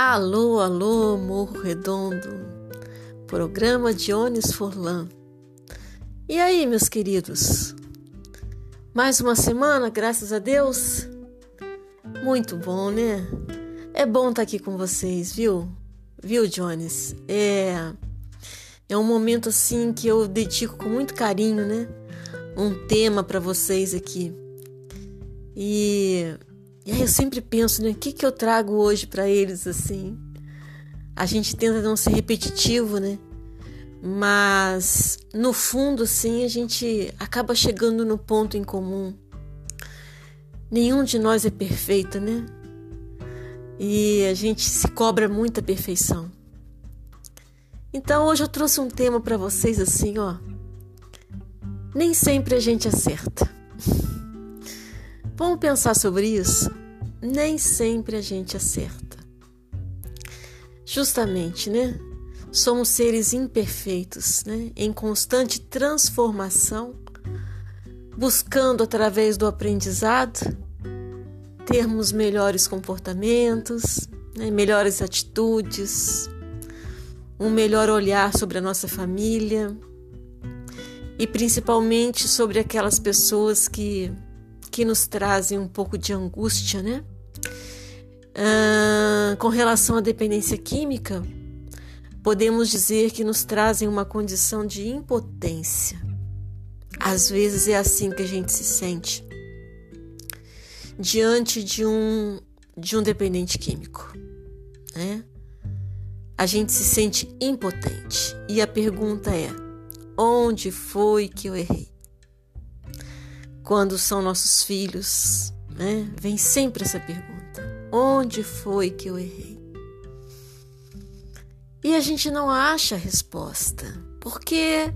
Alô, alô, Morro Redondo, programa Dionis Forlan. E aí, meus queridos? Mais uma semana, graças a Deus? Muito bom, né? É bom estar aqui com vocês, viu? Viu, Jones? É, é um momento assim que eu dedico com muito carinho, né? Um tema para vocês aqui. E e aí eu sempre penso, né? O que, que eu trago hoje para eles assim? A gente tenta não ser repetitivo, né? Mas no fundo, sim, a gente acaba chegando no ponto em comum. Nenhum de nós é perfeito, né? E a gente se cobra muita perfeição. Então hoje eu trouxe um tema para vocês assim, ó. Nem sempre a gente acerta. Vamos pensar sobre isso? Nem sempre a gente acerta. Justamente, né? Somos seres imperfeitos, né? Em constante transformação, buscando através do aprendizado termos melhores comportamentos, né? melhores atitudes, um melhor olhar sobre a nossa família e principalmente sobre aquelas pessoas que que nos trazem um pouco de angústia, né? Ah, com relação à dependência química, podemos dizer que nos trazem uma condição de impotência. Às vezes é assim que a gente se sente diante de um de um dependente químico, né? A gente se sente impotente e a pergunta é: onde foi que eu errei? Quando são nossos filhos, né? Vem sempre essa pergunta: onde foi que eu errei? E a gente não acha a resposta, porque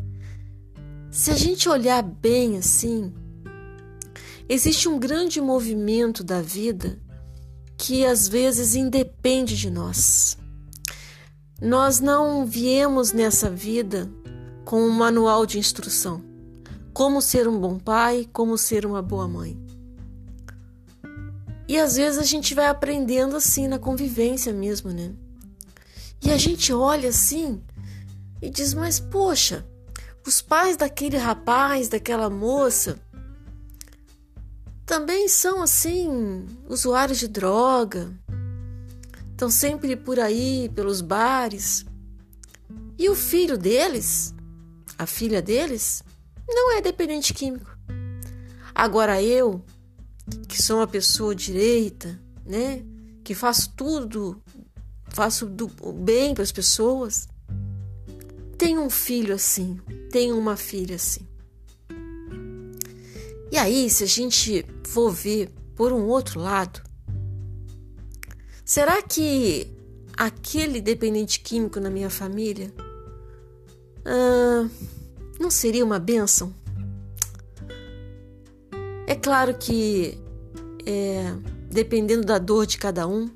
se a gente olhar bem assim, existe um grande movimento da vida que às vezes independe de nós. Nós não viemos nessa vida com um manual de instrução como ser um bom pai, como ser uma boa mãe. E às vezes a gente vai aprendendo assim na convivência mesmo, né? E a gente olha assim e diz: Mas poxa, os pais daquele rapaz, daquela moça, também são assim, usuários de droga, estão sempre por aí, pelos bares. E o filho deles, a filha deles, não é dependente químico. Agora eu, que sou uma pessoa direita, né, que faço tudo, faço do bem para as pessoas, tenho um filho assim, tenho uma filha assim. E aí, se a gente for ver por um outro lado, será que aquele dependente químico na minha família ah, não seria uma bênção? É claro que, é, dependendo da dor de cada um,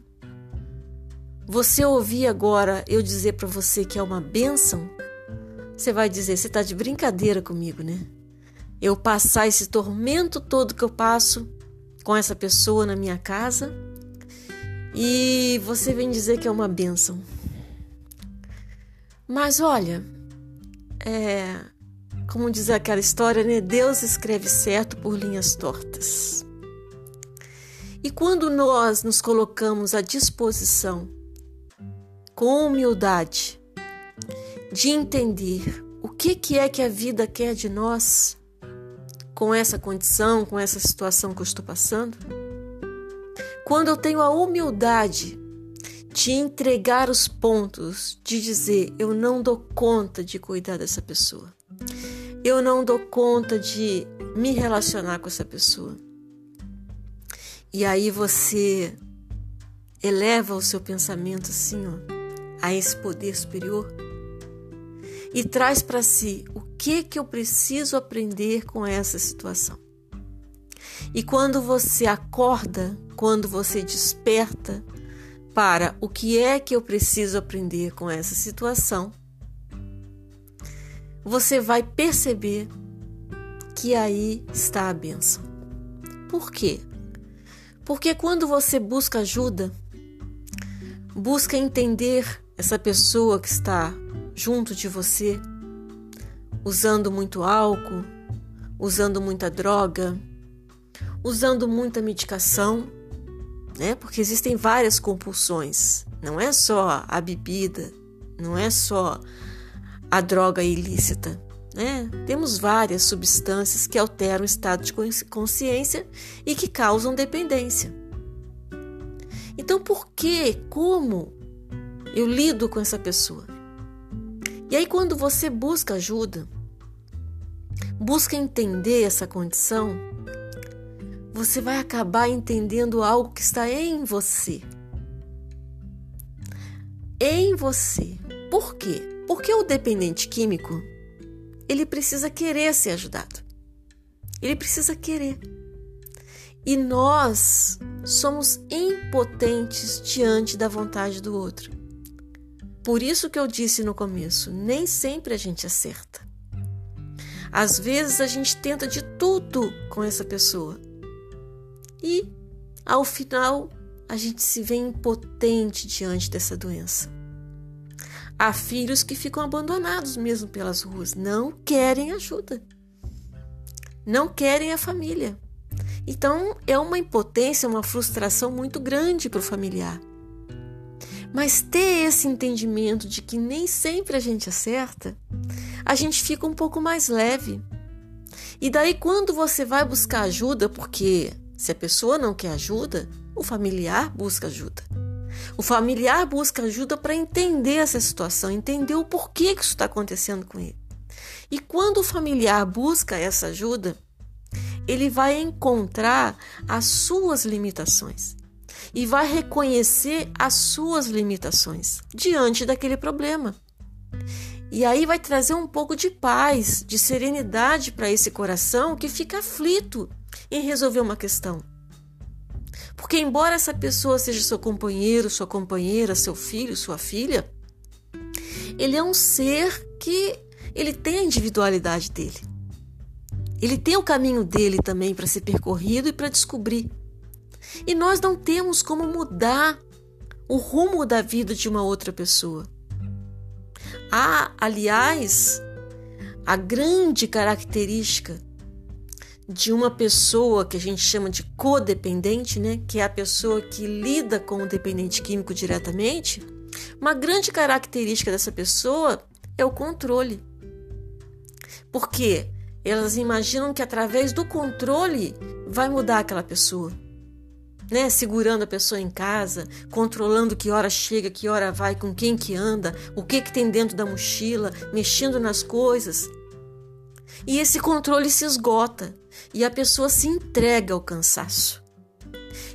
você ouvir agora eu dizer para você que é uma bênção, você vai dizer: você está de brincadeira comigo, né? Eu passar esse tormento todo que eu passo com essa pessoa na minha casa e você vem dizer que é uma bênção. Mas olha, é, como diz aquela história, né? Deus escreve certo por linhas tortas. E quando nós nos colocamos à disposição, com humildade, de entender o que, que é que a vida quer de nós, com essa condição, com essa situação que eu estou passando, quando eu tenho a humildade de entregar os pontos, de dizer eu não dou conta de cuidar dessa pessoa eu não dou conta de me relacionar com essa pessoa. E aí você eleva o seu pensamento assim, ó, a esse poder superior e traz para si o que que eu preciso aprender com essa situação. E quando você acorda, quando você desperta para o que é que eu preciso aprender com essa situação, você vai perceber que aí está a benção. Por quê? Porque quando você busca ajuda, Busca entender essa pessoa que está junto de você, usando muito álcool, usando muita droga, usando muita medicação, né? Porque existem várias compulsões. Não é só a bebida, não é só a droga ilícita. Né? Temos várias substâncias que alteram o estado de consciência e que causam dependência. Então, por que, como eu lido com essa pessoa? E aí, quando você busca ajuda, busca entender essa condição, você vai acabar entendendo algo que está em você. Em você. Por quê? Porque o dependente químico, ele precisa querer ser ajudado. Ele precisa querer. E nós somos impotentes diante da vontade do outro. Por isso que eu disse no começo, nem sempre a gente acerta. Às vezes a gente tenta de tudo com essa pessoa. E ao final a gente se vê impotente diante dessa doença. Há filhos que ficam abandonados mesmo pelas ruas, não querem ajuda, não querem a família. Então é uma impotência, uma frustração muito grande para o familiar. Mas ter esse entendimento de que nem sempre a gente acerta, a gente fica um pouco mais leve. E daí, quando você vai buscar ajuda, porque se a pessoa não quer ajuda, o familiar busca ajuda. O familiar busca ajuda para entender essa situação, entender o porquê que isso está acontecendo com ele. E quando o familiar busca essa ajuda, ele vai encontrar as suas limitações e vai reconhecer as suas limitações diante daquele problema. E aí vai trazer um pouco de paz, de serenidade para esse coração que fica aflito em resolver uma questão. Porque, embora essa pessoa seja seu companheiro, sua companheira, seu filho, sua filha, ele é um ser que ele tem a individualidade dele. Ele tem o caminho dele também para ser percorrido e para descobrir. E nós não temos como mudar o rumo da vida de uma outra pessoa. Há, aliás, a grande característica de uma pessoa que a gente chama de codependente, né, que é a pessoa que lida com o dependente químico diretamente, uma grande característica dessa pessoa é o controle. Porque elas imaginam que através do controle vai mudar aquela pessoa. Né, segurando a pessoa em casa, controlando que hora chega, que hora vai, com quem que anda, o que que tem dentro da mochila, mexendo nas coisas. E esse controle se esgota e a pessoa se entrega ao cansaço.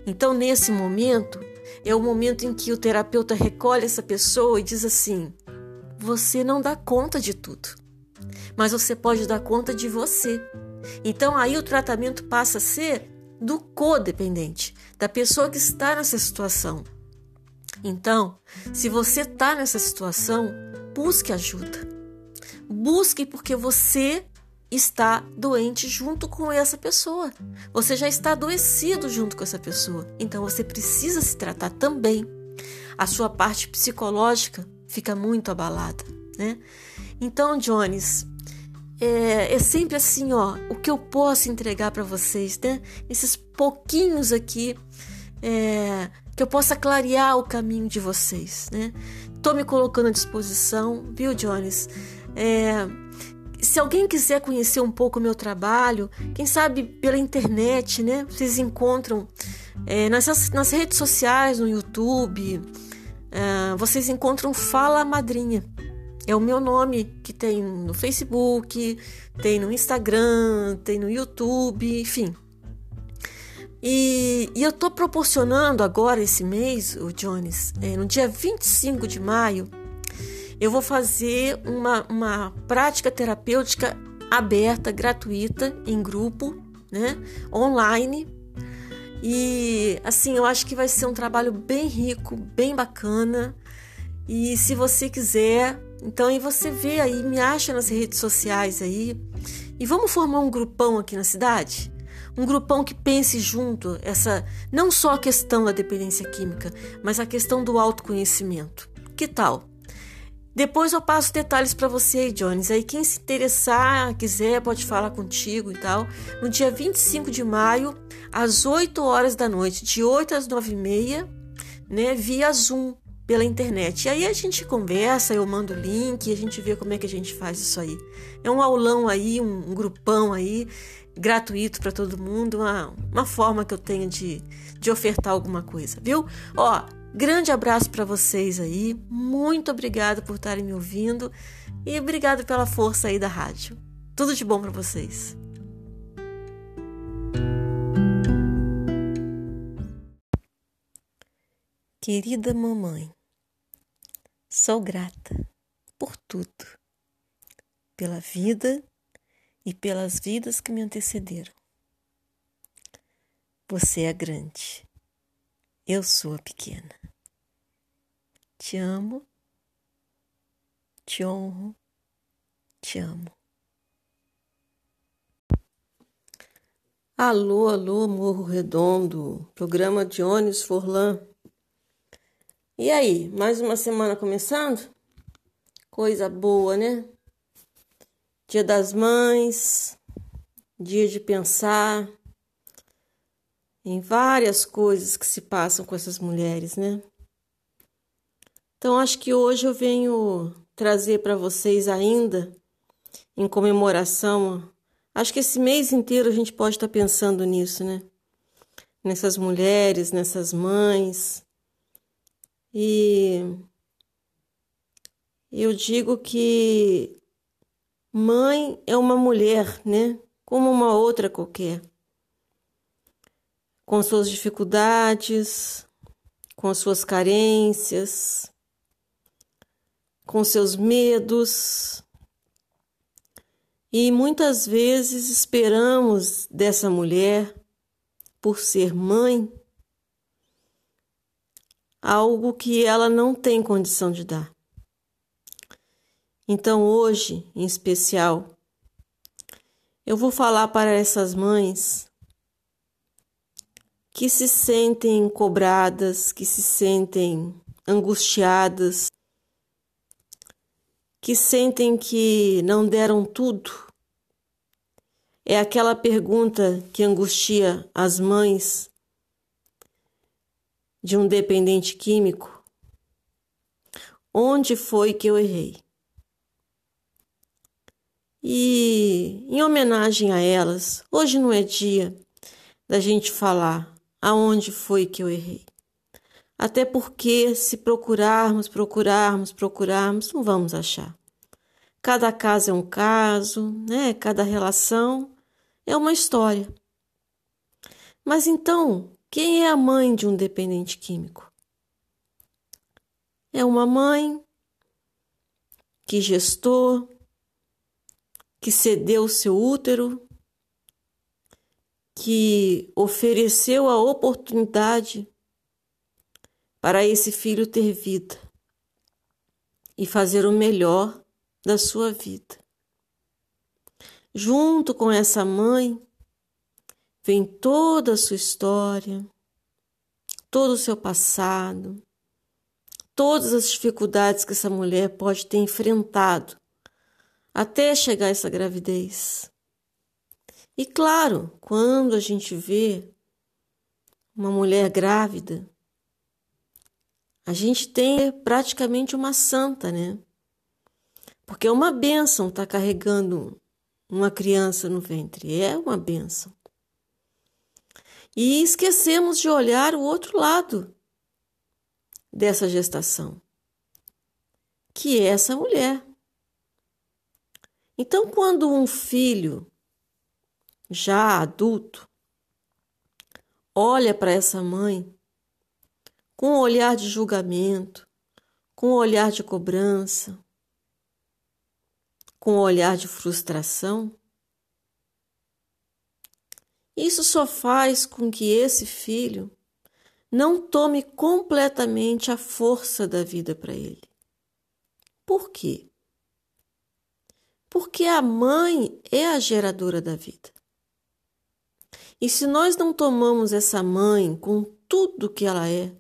Então, nesse momento, é o momento em que o terapeuta recolhe essa pessoa e diz assim: você não dá conta de tudo, mas você pode dar conta de você. Então, aí o tratamento passa a ser do codependente, da pessoa que está nessa situação. Então, se você está nessa situação, busque ajuda. Busque porque você está doente junto com essa pessoa. Você já está adoecido junto com essa pessoa. Então você precisa se tratar também. A sua parte psicológica fica muito abalada, né? Então, Jones, é, é sempre assim, ó, o que eu posso entregar para vocês, né? Esses pouquinhos aqui é, que eu possa clarear o caminho de vocês, né? Tô me colocando à disposição, viu, Jones? É, se alguém quiser conhecer um pouco o meu trabalho, quem sabe pela internet, né? Vocês encontram é, nas, nas redes sociais, no YouTube, é, vocês encontram Fala Madrinha. É o meu nome que tem no Facebook, tem no Instagram, tem no YouTube, enfim. E, e eu estou proporcionando agora esse mês, o Jones, é, no dia 25 de maio, eu vou fazer uma, uma prática terapêutica aberta, gratuita, em grupo, né? Online. E assim, eu acho que vai ser um trabalho bem rico, bem bacana. E se você quiser, então aí você vê aí, me acha nas redes sociais aí. E vamos formar um grupão aqui na cidade? um grupão que pense junto essa não só a questão da dependência química, mas a questão do autoconhecimento. Que tal? Depois eu passo detalhes para você aí, Jones. Aí quem se interessar, quiser, pode falar contigo e tal. No dia 25 de maio, às 8 horas da noite, de 8 às 9 e meia, né, via Zoom pela internet. E aí a gente conversa, eu mando o link a gente vê como é que a gente faz isso aí. É um aulão aí, um, um grupão aí, gratuito para todo mundo, uma, uma forma que eu tenho de, de ofertar alguma coisa, viu? Ó, Grande abraço para vocês aí. Muito obrigada por estarem me ouvindo e obrigado pela força aí da rádio. Tudo de bom para vocês. Querida mamãe, sou grata por tudo, pela vida e pelas vidas que me antecederam. Você é grande, eu sou a pequena. Te amo, te honro, te amo. Alô, alô, Morro Redondo, programa Dionis Forlan. E aí, mais uma semana começando? Coisa boa, né? Dia das Mães, dia de pensar em várias coisas que se passam com essas mulheres, né? Então, acho que hoje eu venho trazer para vocês ainda, em comemoração, acho que esse mês inteiro a gente pode estar tá pensando nisso, né? Nessas mulheres, nessas mães. E eu digo que mãe é uma mulher, né? Como uma outra qualquer. Com suas dificuldades, com suas carências, com seus medos. E muitas vezes esperamos dessa mulher, por ser mãe, algo que ela não tem condição de dar. Então, hoje, em especial, eu vou falar para essas mães que se sentem cobradas, que se sentem angustiadas, que sentem que não deram tudo? É aquela pergunta que angustia as mães de um dependente químico. Onde foi que eu errei? E em homenagem a elas, hoje não é dia da gente falar aonde foi que eu errei. Até porque, se procurarmos, procurarmos, procurarmos, não vamos achar. Cada caso é um caso, né? Cada relação é uma história. Mas então, quem é a mãe de um dependente químico? É uma mãe que gestou, que cedeu seu útero, que ofereceu a oportunidade para esse filho ter vida e fazer o melhor da sua vida. Junto com essa mãe vem toda a sua história, todo o seu passado, todas as dificuldades que essa mulher pode ter enfrentado até chegar a essa gravidez. E claro, quando a gente vê uma mulher grávida, a gente tem praticamente uma santa, né? Porque é uma benção estar tá carregando uma criança no ventre, é uma benção. E esquecemos de olhar o outro lado dessa gestação, que é essa mulher. Então, quando um filho já adulto olha para essa mãe com um olhar de julgamento, com um olhar de cobrança, com um olhar de frustração, isso só faz com que esse filho não tome completamente a força da vida para ele. Por quê? Porque a mãe é a geradora da vida. E se nós não tomamos essa mãe com tudo que ela é,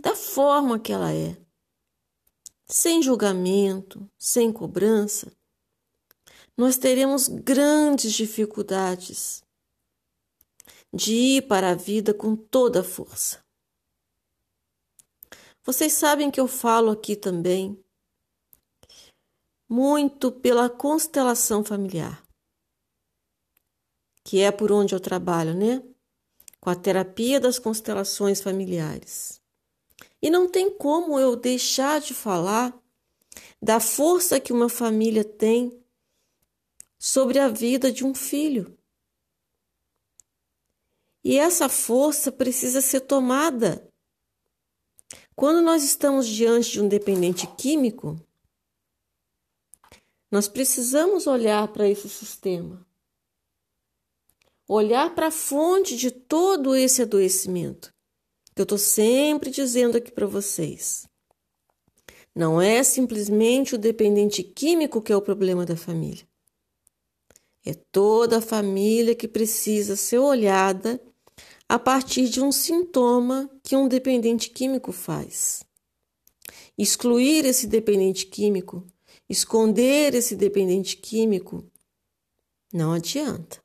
da forma que ela é, sem julgamento, sem cobrança, nós teremos grandes dificuldades de ir para a vida com toda a força. Vocês sabem que eu falo aqui também muito pela constelação familiar, que é por onde eu trabalho, né? Com a terapia das constelações familiares. E não tem como eu deixar de falar da força que uma família tem sobre a vida de um filho. E essa força precisa ser tomada. Quando nós estamos diante de um dependente químico, nós precisamos olhar para esse sistema, olhar para a fonte de todo esse adoecimento, que eu estou sempre dizendo aqui para vocês. Não é simplesmente o dependente químico que é o problema da família. É toda a família que precisa ser olhada a partir de um sintoma que um dependente químico faz. Excluir esse dependente químico, esconder esse dependente químico, não adianta.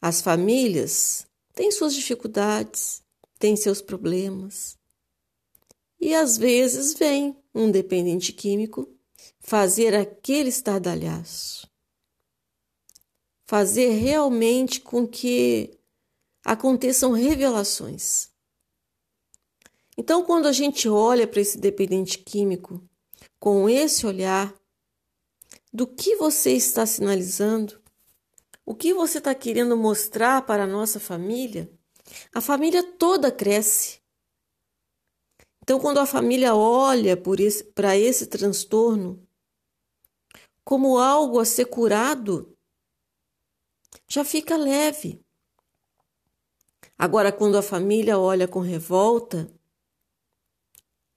As famílias têm suas dificuldades, têm seus problemas. E às vezes vem um dependente químico fazer aquele estardalhaço. Fazer realmente com que aconteçam revelações. Então, quando a gente olha para esse dependente químico com esse olhar, do que você está sinalizando, o que você está querendo mostrar para a nossa família, a família toda cresce. Então, quando a família olha para esse, esse transtorno como algo a ser curado, já fica leve. Agora, quando a família olha com revolta,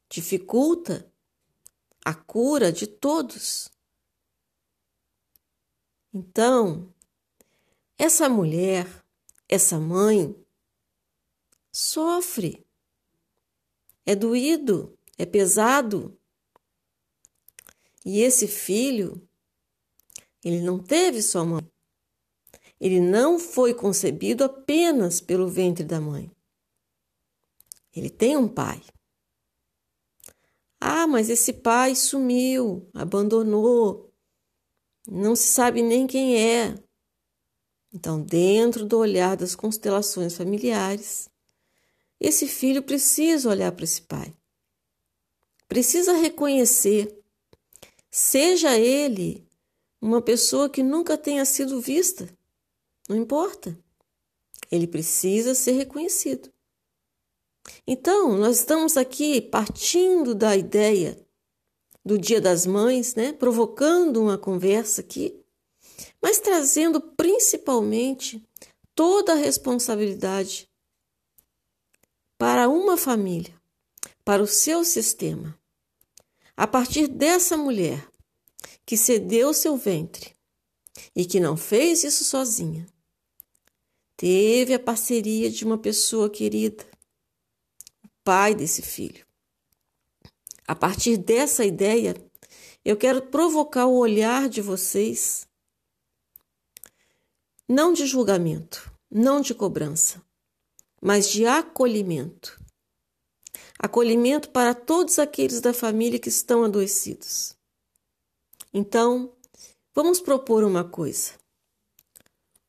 dificulta a cura de todos. Então, essa mulher, essa mãe, sofre. É doído, é pesado. E esse filho, ele não teve sua mãe. Ele não foi concebido apenas pelo ventre da mãe. Ele tem um pai. Ah, mas esse pai sumiu, abandonou, não se sabe nem quem é. Então, dentro do olhar das constelações familiares, esse filho precisa olhar para esse pai. Precisa reconhecer, seja ele uma pessoa que nunca tenha sido vista não importa. Ele precisa ser reconhecido. Então, nós estamos aqui partindo da ideia do Dia das Mães, né? Provocando uma conversa aqui, mas trazendo principalmente toda a responsabilidade para uma família, para o seu sistema. A partir dessa mulher que cedeu seu ventre e que não fez isso sozinha, teve a parceria de uma pessoa querida, o pai desse filho. A partir dessa ideia, eu quero provocar o olhar de vocês, não de julgamento, não de cobrança, mas de acolhimento. Acolhimento para todos aqueles da família que estão adoecidos. Então, vamos propor uma coisa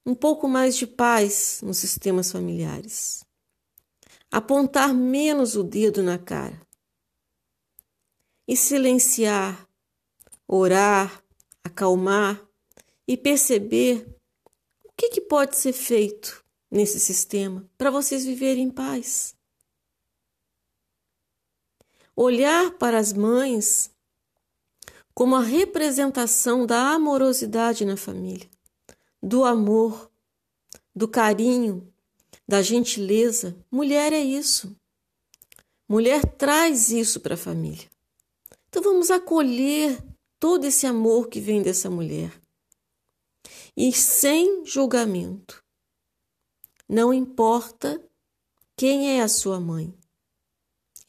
um pouco mais de paz nos sistemas familiares. Apontar menos o dedo na cara. E silenciar, orar, acalmar e perceber o que, que pode ser feito nesse sistema para vocês viverem em paz. Olhar para as mães como a representação da amorosidade na família do amor, do carinho, da gentileza. Mulher é isso. Mulher traz isso para a família. Então vamos acolher todo esse amor que vem dessa mulher. E sem julgamento, não importa quem é a sua mãe.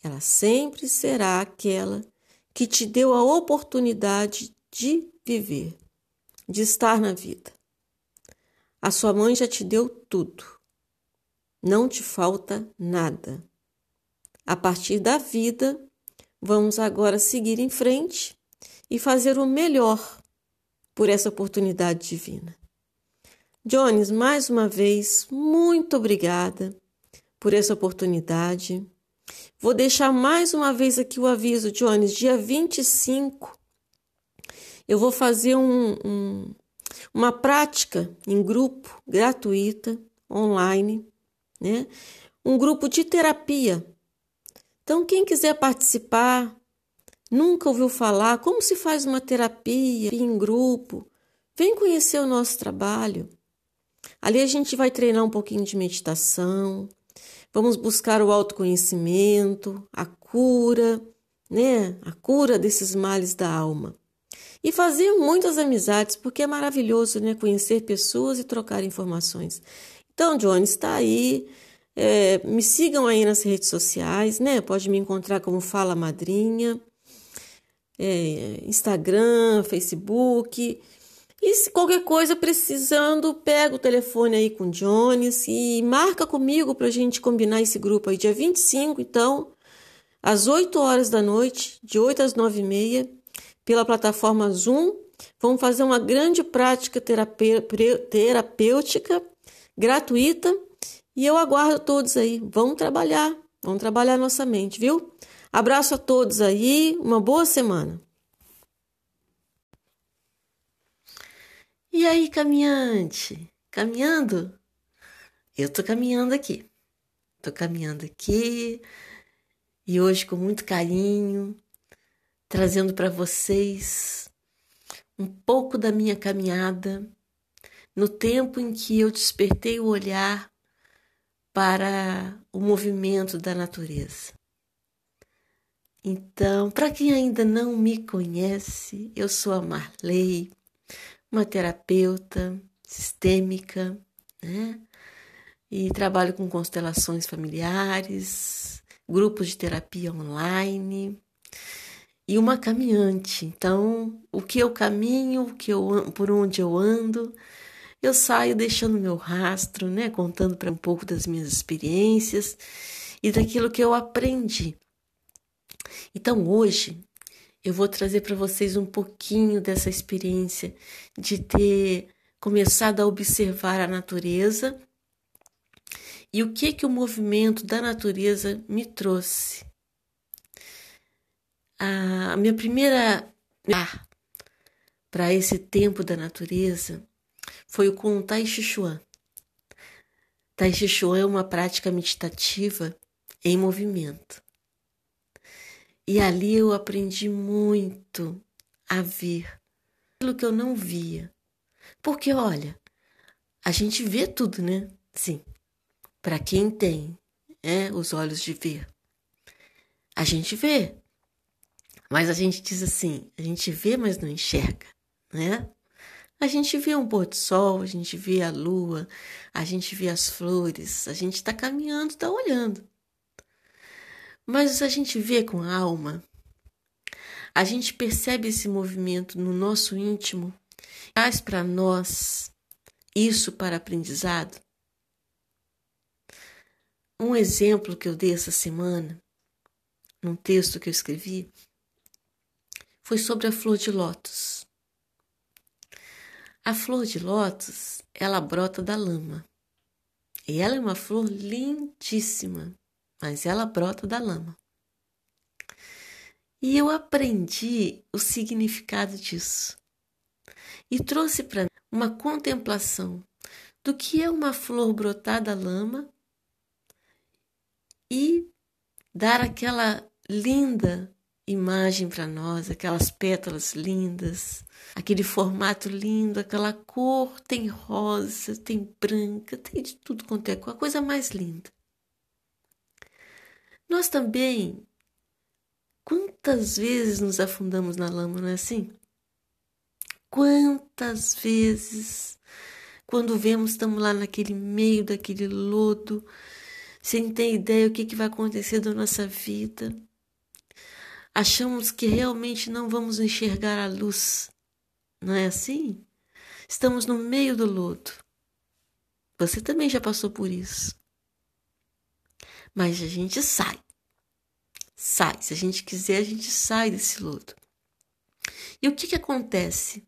Ela sempre será aquela que te deu a oportunidade de viver, de estar na vida. A sua mãe já te deu tudo. Não te falta nada. A partir da vida, vamos agora seguir em frente e fazer o melhor por essa oportunidade divina. Jones, mais uma vez, muito obrigada por essa oportunidade. Vou deixar mais uma vez aqui o aviso, Jones, dia 25 eu vou fazer um, um, uma prática em grupo gratuita, online, né? Um grupo de terapia. Então, quem quiser participar, nunca ouviu falar como se faz uma terapia em grupo, vem conhecer o nosso trabalho. Ali a gente vai treinar um pouquinho de meditação, vamos buscar o autoconhecimento, a cura, né? A cura desses males da alma. E fazer muitas amizades, porque é maravilhoso, né? Conhecer pessoas e trocar informações. Então, Johnny, está aí. É, me sigam aí nas redes sociais, né? Pode me encontrar como Fala Madrinha, é, Instagram, Facebook. E se qualquer coisa precisando, pega o telefone aí com o Jones e marca comigo para a gente combinar esse grupo aí, dia 25, então, às 8 horas da noite, de 8 às 9 e meia, pela plataforma Zoom. Vamos fazer uma grande prática terapêutica gratuita e eu aguardo todos aí. Vamos trabalhar, vamos trabalhar nossa mente, viu? Abraço a todos aí, uma boa semana. E aí, caminhante? Caminhando? Eu tô caminhando aqui. Tô caminhando aqui e hoje com muito carinho, trazendo para vocês um pouco da minha caminhada no tempo em que eu despertei o olhar para o movimento da natureza. Então, para quem ainda não me conhece, eu sou a Marley, uma terapeuta sistêmica, né? E trabalho com constelações familiares, grupos de terapia online e uma caminhante. Então, o que eu caminho, o que eu, por onde eu ando, eu saio deixando meu rastro, né, contando para um pouco das minhas experiências e daquilo que eu aprendi. Então, hoje eu vou trazer para vocês um pouquinho dessa experiência de ter começado a observar a natureza e o que que o movimento da natureza me trouxe a minha primeira ah, para esse tempo da natureza foi o com Tai Chi Chuan. Tai Chi Chuan é uma prática meditativa em movimento. E ali eu aprendi muito a ver aquilo que eu não via. Porque, olha, a gente vê tudo, né? Sim, para quem tem é, os olhos de ver. A gente vê mas a gente diz assim: a gente vê, mas não enxerga, né? A gente vê um pôr do sol, a gente vê a lua, a gente vê as flores, a gente está caminhando, está olhando. Mas a gente vê com a alma, a gente percebe esse movimento no nosso íntimo, traz para nós isso para aprendizado. Um exemplo que eu dei essa semana, num texto que eu escrevi, foi sobre a flor de lótus. A flor de lótus, ela brota da lama. E ela é uma flor lindíssima, mas ela brota da lama. E eu aprendi o significado disso. E trouxe para uma contemplação do que é uma flor brotar da lama e dar aquela linda imagem para nós, aquelas pétalas lindas, aquele formato lindo, aquela cor, tem rosa, tem branca, tem de tudo quanto é a coisa mais linda. Nós também, quantas vezes nos afundamos na lama, não é assim? Quantas vezes, Quando vemos, estamos lá naquele meio daquele lodo, sem ter ideia o que, que vai acontecer da nossa vida. Achamos que realmente não vamos enxergar a luz. Não é assim? Estamos no meio do lodo. Você também já passou por isso. Mas a gente sai. Sai. Se a gente quiser, a gente sai desse lodo. E o que, que acontece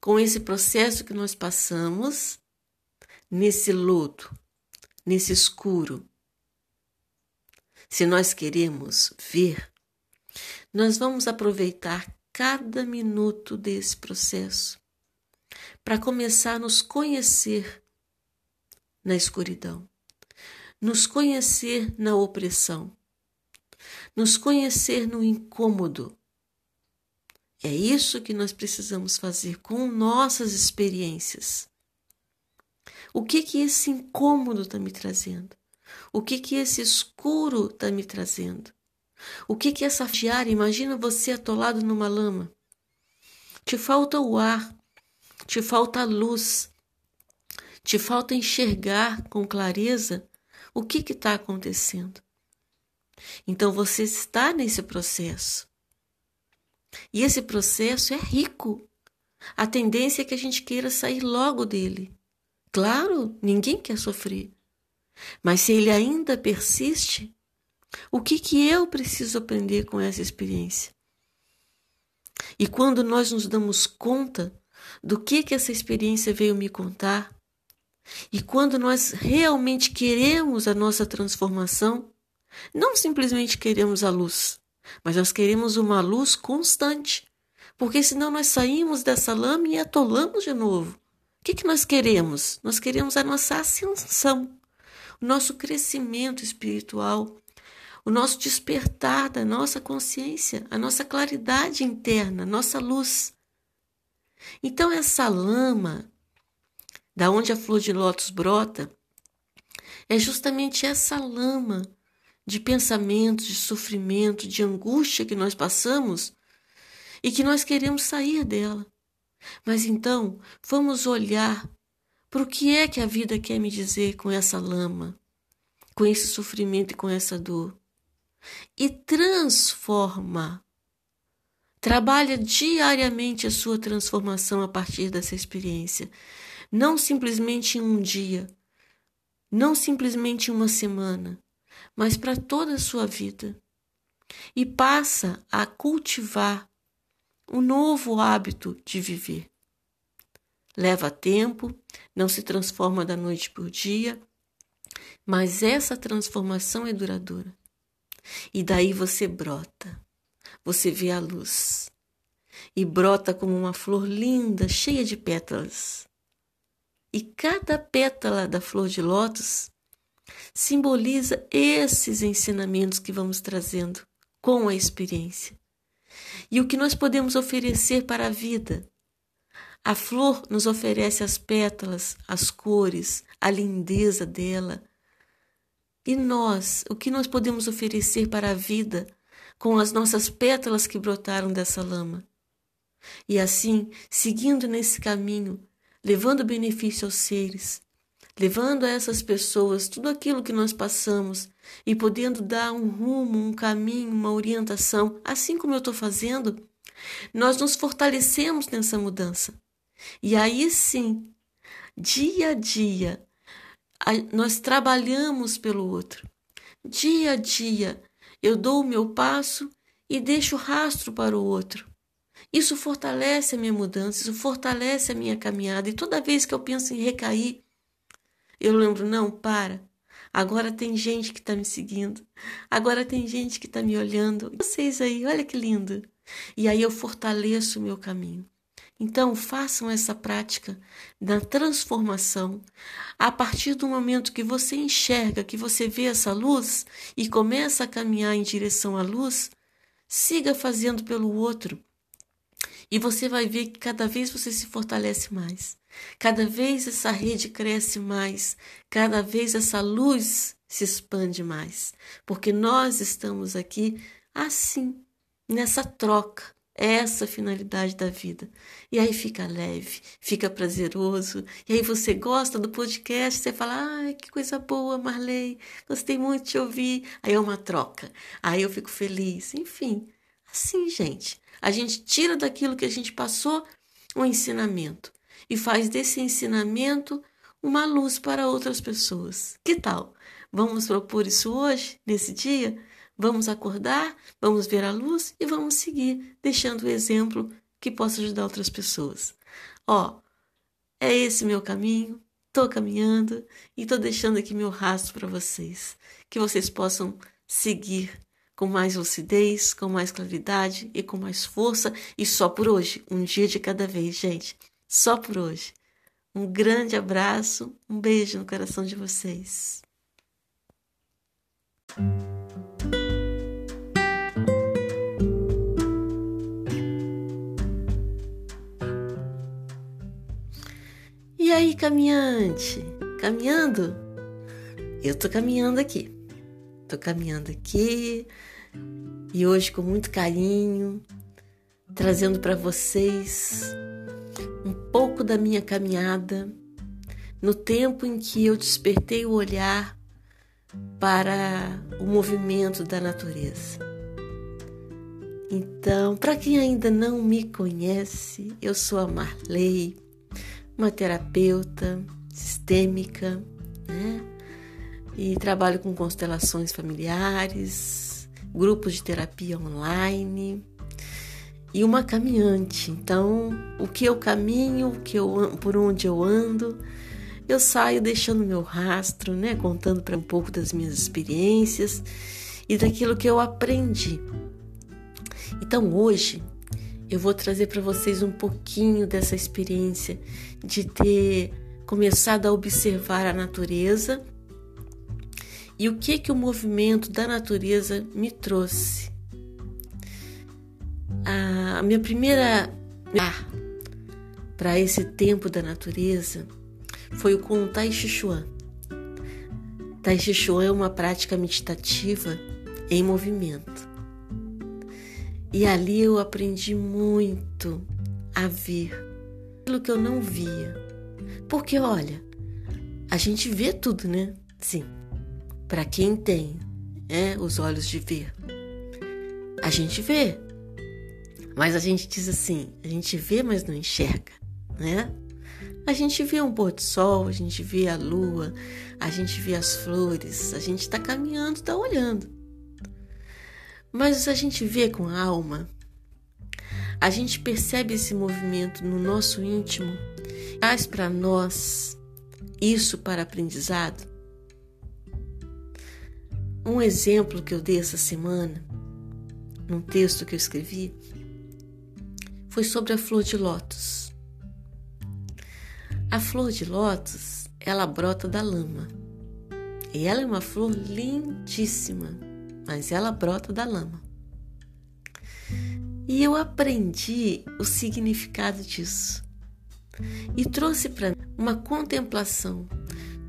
com esse processo que nós passamos nesse lodo, nesse escuro? Se nós queremos ver, nós vamos aproveitar cada minuto desse processo para começar a nos conhecer na escuridão, nos conhecer na opressão, nos conhecer no incômodo. É isso que nós precisamos fazer com nossas experiências. O que que esse incômodo está me trazendo? O que que esse escuro está me trazendo? O que que essa diária? Imagina você atolado numa lama. Te falta o ar, te falta a luz, te falta enxergar com clareza o que está acontecendo. Então você está nesse processo. E esse processo é rico. A tendência é que a gente queira sair logo dele. Claro, ninguém quer sofrer. Mas se ele ainda persiste, o que, que eu preciso aprender com essa experiência? E quando nós nos damos conta do que, que essa experiência veio me contar, e quando nós realmente queremos a nossa transformação, não simplesmente queremos a luz, mas nós queremos uma luz constante, porque senão nós saímos dessa lama e atolamos de novo. O que, que nós queremos? Nós queremos a nossa ascensão o nosso crescimento espiritual, o nosso despertar da nossa consciência, a nossa claridade interna, nossa luz. Então, essa lama, da onde a flor de lótus brota, é justamente essa lama de pensamentos, de sofrimento, de angústia que nós passamos e que nós queremos sair dela. Mas então, vamos olhar para o que é que a vida quer me dizer com essa lama, com esse sofrimento e com essa dor? E transforma. Trabalha diariamente a sua transformação a partir dessa experiência. Não simplesmente em um dia, não simplesmente em uma semana, mas para toda a sua vida. E passa a cultivar um novo hábito de viver. Leva tempo, não se transforma da noite por dia, mas essa transformação é duradoura. E daí você brota, você vê a luz, e brota como uma flor linda, cheia de pétalas. E cada pétala da flor de lótus simboliza esses ensinamentos que vamos trazendo com a experiência. E o que nós podemos oferecer para a vida a flor nos oferece as pétalas, as cores, a lindeza dela. E nós, o que nós podemos oferecer para a vida com as nossas pétalas que brotaram dessa lama? E assim, seguindo nesse caminho, levando benefício aos seres, levando a essas pessoas tudo aquilo que nós passamos e podendo dar um rumo, um caminho, uma orientação, assim como eu estou fazendo, nós nos fortalecemos nessa mudança. E aí sim, dia a dia, nós trabalhamos pelo outro. Dia a dia, eu dou o meu passo e deixo rastro para o outro. Isso fortalece a minha mudança, isso fortalece a minha caminhada. E toda vez que eu penso em recair, eu lembro: não, para. Agora tem gente que está me seguindo. Agora tem gente que está me olhando. Vocês aí, olha que lindo. E aí eu fortaleço o meu caminho. Então, façam essa prática da transformação. A partir do momento que você enxerga, que você vê essa luz e começa a caminhar em direção à luz, siga fazendo pelo outro. E você vai ver que cada vez você se fortalece mais. Cada vez essa rede cresce mais. Cada vez essa luz se expande mais. Porque nós estamos aqui assim, nessa troca essa a finalidade da vida. E aí fica leve, fica prazeroso. E aí você gosta do podcast, você fala: ai, que coisa boa, Marley, gostei muito de te ouvir. Aí é uma troca. Aí eu fico feliz. Enfim, assim, gente. A gente tira daquilo que a gente passou um ensinamento e faz desse ensinamento uma luz para outras pessoas. Que tal? Vamos propor isso hoje, nesse dia? Vamos acordar, vamos ver a luz e vamos seguir, deixando o exemplo que possa ajudar outras pessoas. Ó, é esse meu caminho, estou caminhando e estou deixando aqui meu rastro para vocês, que vocês possam seguir com mais lucidez, com mais claridade e com mais força e só por hoje, um dia de cada vez, gente. Só por hoje. Um grande abraço, um beijo no coração de vocês. E aí, caminhante? Caminhando? Eu tô caminhando aqui. Tô caminhando aqui e hoje com muito carinho, trazendo para vocês um pouco da minha caminhada no tempo em que eu despertei o olhar para o movimento da natureza. Então, para quem ainda não me conhece, eu sou a Marley, uma terapeuta sistêmica, né? E trabalho com constelações familiares, grupos de terapia online e uma caminhante. Então, o que eu caminho, o que eu, por onde eu ando, eu saio deixando meu rastro, né, contando para um pouco das minhas experiências e daquilo que eu aprendi. Então, hoje eu vou trazer para vocês um pouquinho dessa experiência de ter começado a observar a natureza e o que que o movimento da natureza me trouxe. A minha primeira para esse tempo da natureza foi o com o Tai Chi Chuan. Tai Chi Chuan é uma prática meditativa em movimento. E ali eu aprendi muito a ver aquilo que eu não via. Porque olha, a gente vê tudo, né? Sim. Para quem tem, é, os olhos de ver. A gente vê. Mas a gente diz assim, a gente vê, mas não enxerga, né? A gente vê um pôr do sol, a gente vê a lua, a gente vê as flores, a gente está caminhando, está olhando. Mas a gente vê com a alma, a gente percebe esse movimento no nosso íntimo, traz para nós isso para aprendizado. Um exemplo que eu dei essa semana, num texto que eu escrevi, foi sobre a flor de lótus. A flor de lótus, ela brota da lama. E ela é uma flor lindíssima mas ela brota da lama. E eu aprendi o significado disso e trouxe para uma contemplação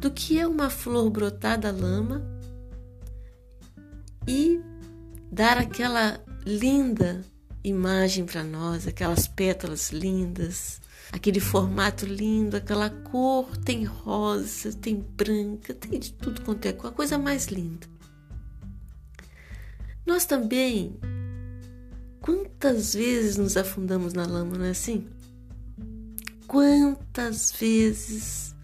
do que é uma flor brotar da lama e dar aquela linda imagem para nós, aquelas pétalas lindas, aquele formato lindo, aquela cor tem rosa, tem branca, tem de tudo quanto é a coisa mais linda. Nós também, quantas vezes nos afundamos na lama, não é assim? Quantas vezes,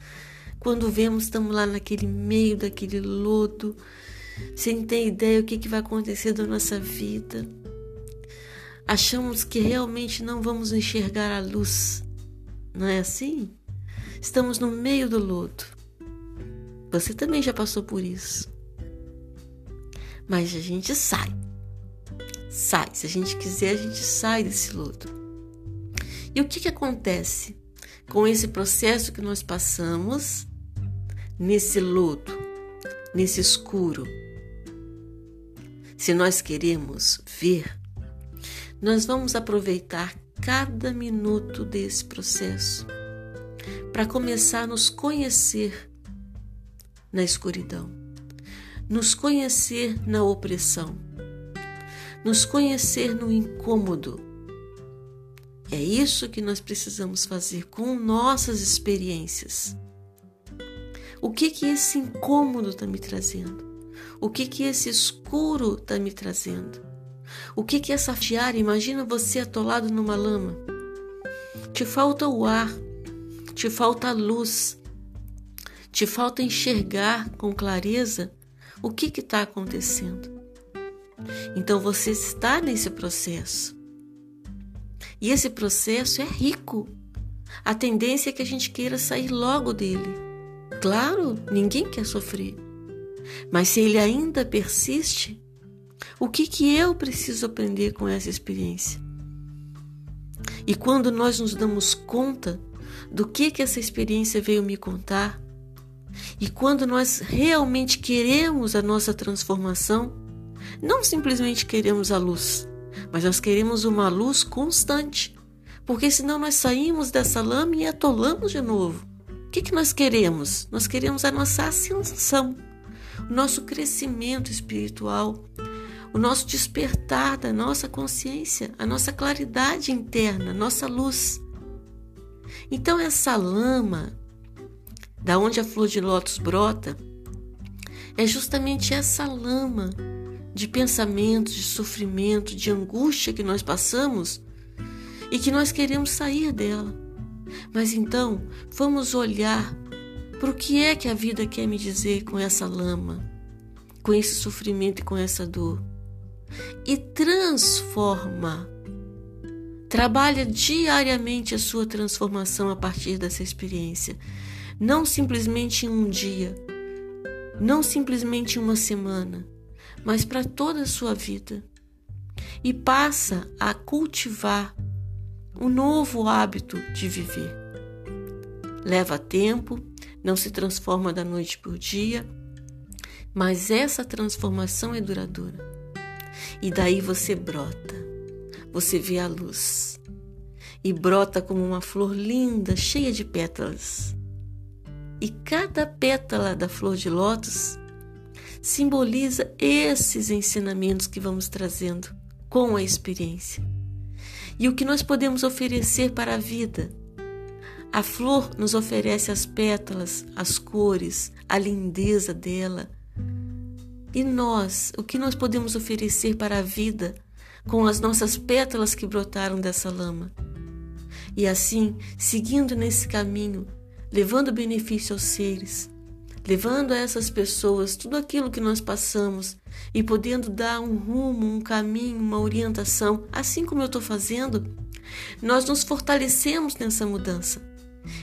quando vemos, estamos lá naquele meio daquele lodo, sem ter ideia o que, que vai acontecer da nossa vida. Achamos que realmente não vamos enxergar a luz, não é assim? Estamos no meio do lodo. Você também já passou por isso mas a gente sai. Sai. Se a gente quiser, a gente sai desse lodo. E o que, que acontece com esse processo que nós passamos nesse lodo, nesse escuro? Se nós queremos ver, nós vamos aproveitar cada minuto desse processo para começar a nos conhecer na escuridão nos conhecer na opressão, nos conhecer no incômodo, É isso que nós precisamos fazer com nossas experiências. O que que esse incômodo está me trazendo? O que que esse escuro está me trazendo? O que que essa tiara? Imagina você atolado numa lama. Te falta o ar, te falta a luz, te falta enxergar com clareza o que está acontecendo. Então você está nesse processo. E esse processo é rico. A tendência é que a gente queira sair logo dele. Claro, ninguém quer sofrer. Mas se ele ainda persiste, o que, que eu preciso aprender com essa experiência? E quando nós nos damos conta do que, que essa experiência veio me contar, e quando nós realmente queremos a nossa transformação, não simplesmente queremos a luz, mas nós queremos uma luz constante, porque senão nós saímos dessa lama e atolamos de novo. O que, que nós queremos? Nós queremos a nossa ascensão, o nosso crescimento espiritual, o nosso despertar da nossa consciência, a nossa claridade interna, nossa luz. Então, essa lama, da onde a flor de lótus brota, é justamente essa lama de pensamentos, de sofrimento, de angústia que nós passamos e que nós queremos sair dela. Mas então, vamos olhar o que é que a vida quer me dizer com essa lama, com esse sofrimento e com essa dor. E transforma. Trabalha diariamente a sua transformação a partir dessa experiência. Não simplesmente em um dia, não simplesmente em uma semana, mas para toda a sua vida. E passa a cultivar um novo hábito de viver. Leva tempo, não se transforma da noite por dia, mas essa transformação é duradoura. E daí você brota, você vê a luz e brota como uma flor linda, cheia de pétalas. E cada pétala da flor de lótus simboliza esses ensinamentos que vamos trazendo com a experiência. E o que nós podemos oferecer para a vida. A flor nos oferece as pétalas, as cores, a lindeza dela. E nós, o que nós podemos oferecer para a vida com as nossas pétalas que brotaram dessa lama? E assim, seguindo nesse caminho, levando benefício aos seres, levando a essas pessoas tudo aquilo que nós passamos e podendo dar um rumo, um caminho, uma orientação, assim como eu estou fazendo, nós nos fortalecemos nessa mudança.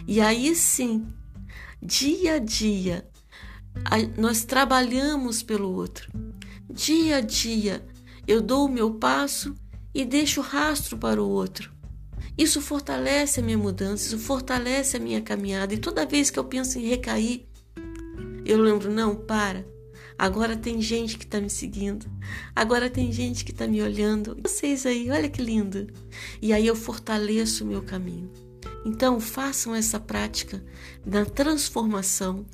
E aí sim, dia a dia, nós trabalhamos pelo outro. Dia a dia, eu dou o meu passo e deixo rastro para o outro. Isso fortalece a minha mudança, isso fortalece a minha caminhada. E toda vez que eu penso em recair, eu lembro, não, para. Agora tem gente que está me seguindo. Agora tem gente que está me olhando. Vocês aí, olha que lindo. E aí eu fortaleço o meu caminho. Então, façam essa prática da transformação.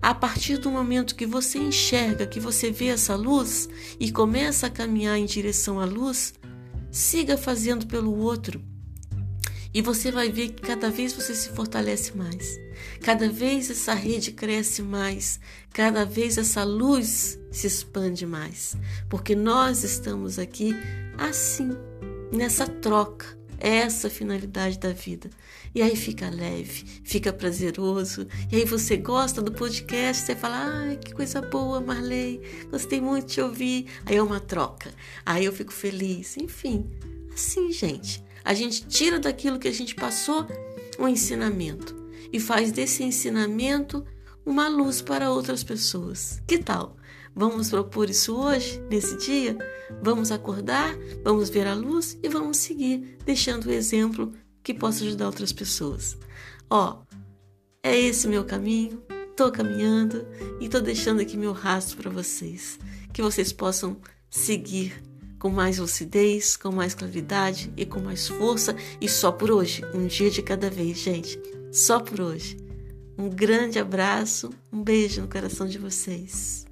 A partir do momento que você enxerga, que você vê essa luz e começa a caminhar em direção à luz, siga fazendo pelo outro. E você vai ver que cada vez você se fortalece mais. Cada vez essa rede cresce mais. Cada vez essa luz se expande mais. Porque nós estamos aqui assim, nessa troca. Essa finalidade da vida. E aí fica leve, fica prazeroso. E aí você gosta do podcast, você fala: ai, que coisa boa, Marley, gostei muito de ouvir. Aí é uma troca. Aí eu fico feliz. Enfim, assim, gente. A gente tira daquilo que a gente passou um ensinamento e faz desse ensinamento uma luz para outras pessoas. Que tal? Vamos propor isso hoje, nesse dia? Vamos acordar, vamos ver a luz e vamos seguir, deixando o exemplo que possa ajudar outras pessoas. Ó, é esse meu caminho, tô caminhando e tô deixando aqui meu rastro para vocês, que vocês possam seguir com mais lucidez, com mais claridade e com mais força e só por hoje, um dia de cada vez, gente. Só por hoje. Um grande abraço, um beijo no coração de vocês.